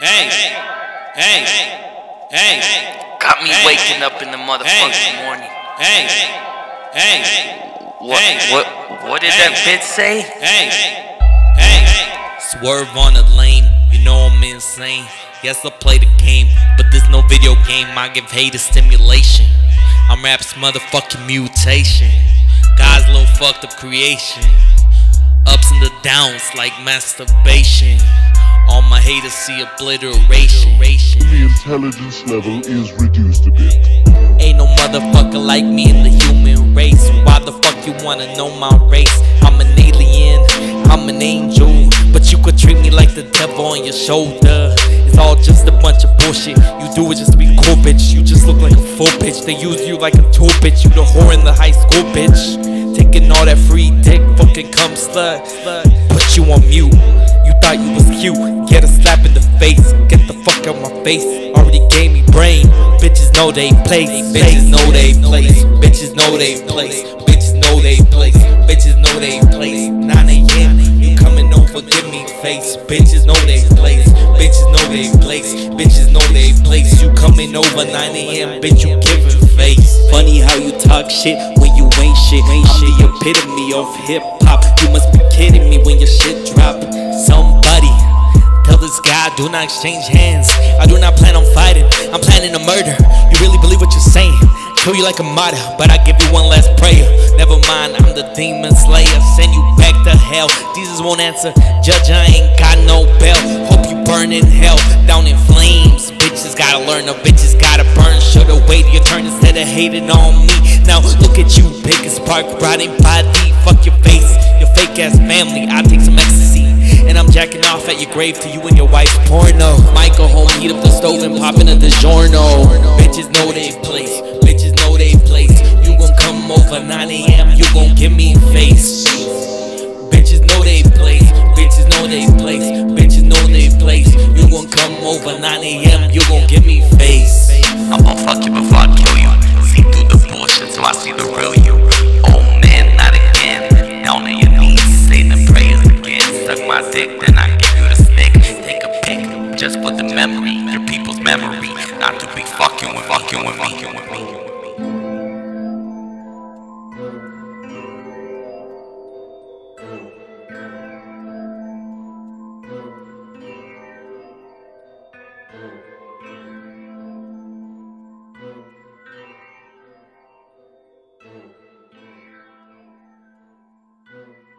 Hey, hey, hey, Got me Hey. waking up in the motherfucking Hey. morning. hey, hey, What? Hey. What? What did that bitch say? hey, hey. Swerve on the lane, you know I'm insane. Yes, I play the game, but there's no video game. I give haters stimulation. I'm rap's motherfucking mutation. God's little fucked up creation. Ups and the downs like masturbation. Haters see obliteration. The intelligence level is reduced a bit. Ain't no motherfucker like me in the human race. Why the fuck you wanna know my race? I'm an alien, I'm an angel. But you could treat me like the devil on your shoulder. It's all just a bunch of bullshit. You do it just to be cool, bitch. You just look like a full bitch. They use you like a tool, bitch. You the whore in the high school, bitch. Taking all that free dick, fucking cum slut. Put you on mute. You thought you was cute. Fuck out my face. Already gave me brain. Bitches know they place. Bitches know they place. Bitches know they place. Bitches know they place. Bitches know they place. 9 a.m. You coming over, give me face. Bitches know they place. Bitches know they place. Bitches know they place. You coming over 9 a.m. Bitch, you giving face. Funny how you talk shit when you ain't shit. I'm the epitome of hip hop. You must be kidding me when your shit do not exchange hands. I do not plan on fighting. I'm planning a murder. You really believe what you're saying? Kill you like a martyr, but I give you one last prayer. Never mind, I'm the demon slayer. Send you back to hell. Jesus won't answer. Judge, I ain't got no bell. Hope you burn in hell, down in flames. Bitches gotta learn, the bitches gotta burn. Should've waited your turn instead of hating on me. Now look at you, biggest spark, rotting body. Fuck your face, your fake ass family. I take some ecstasy. And I'm jacking off at your grave to you and your wife's porno. Michael home, heat up the stove and pop popping a DiGiorno. Bitches know they place, bitches know they place. You gon' come over 9 a.m., you gon' give me face. Bitches know they place, bitches know they place, bitches know they place. You gon' come over 9 a.m., you gon' give me face. just for the memory, your people's memory, not to be fucking with, fucking with, fucking with me. Mm-hmm.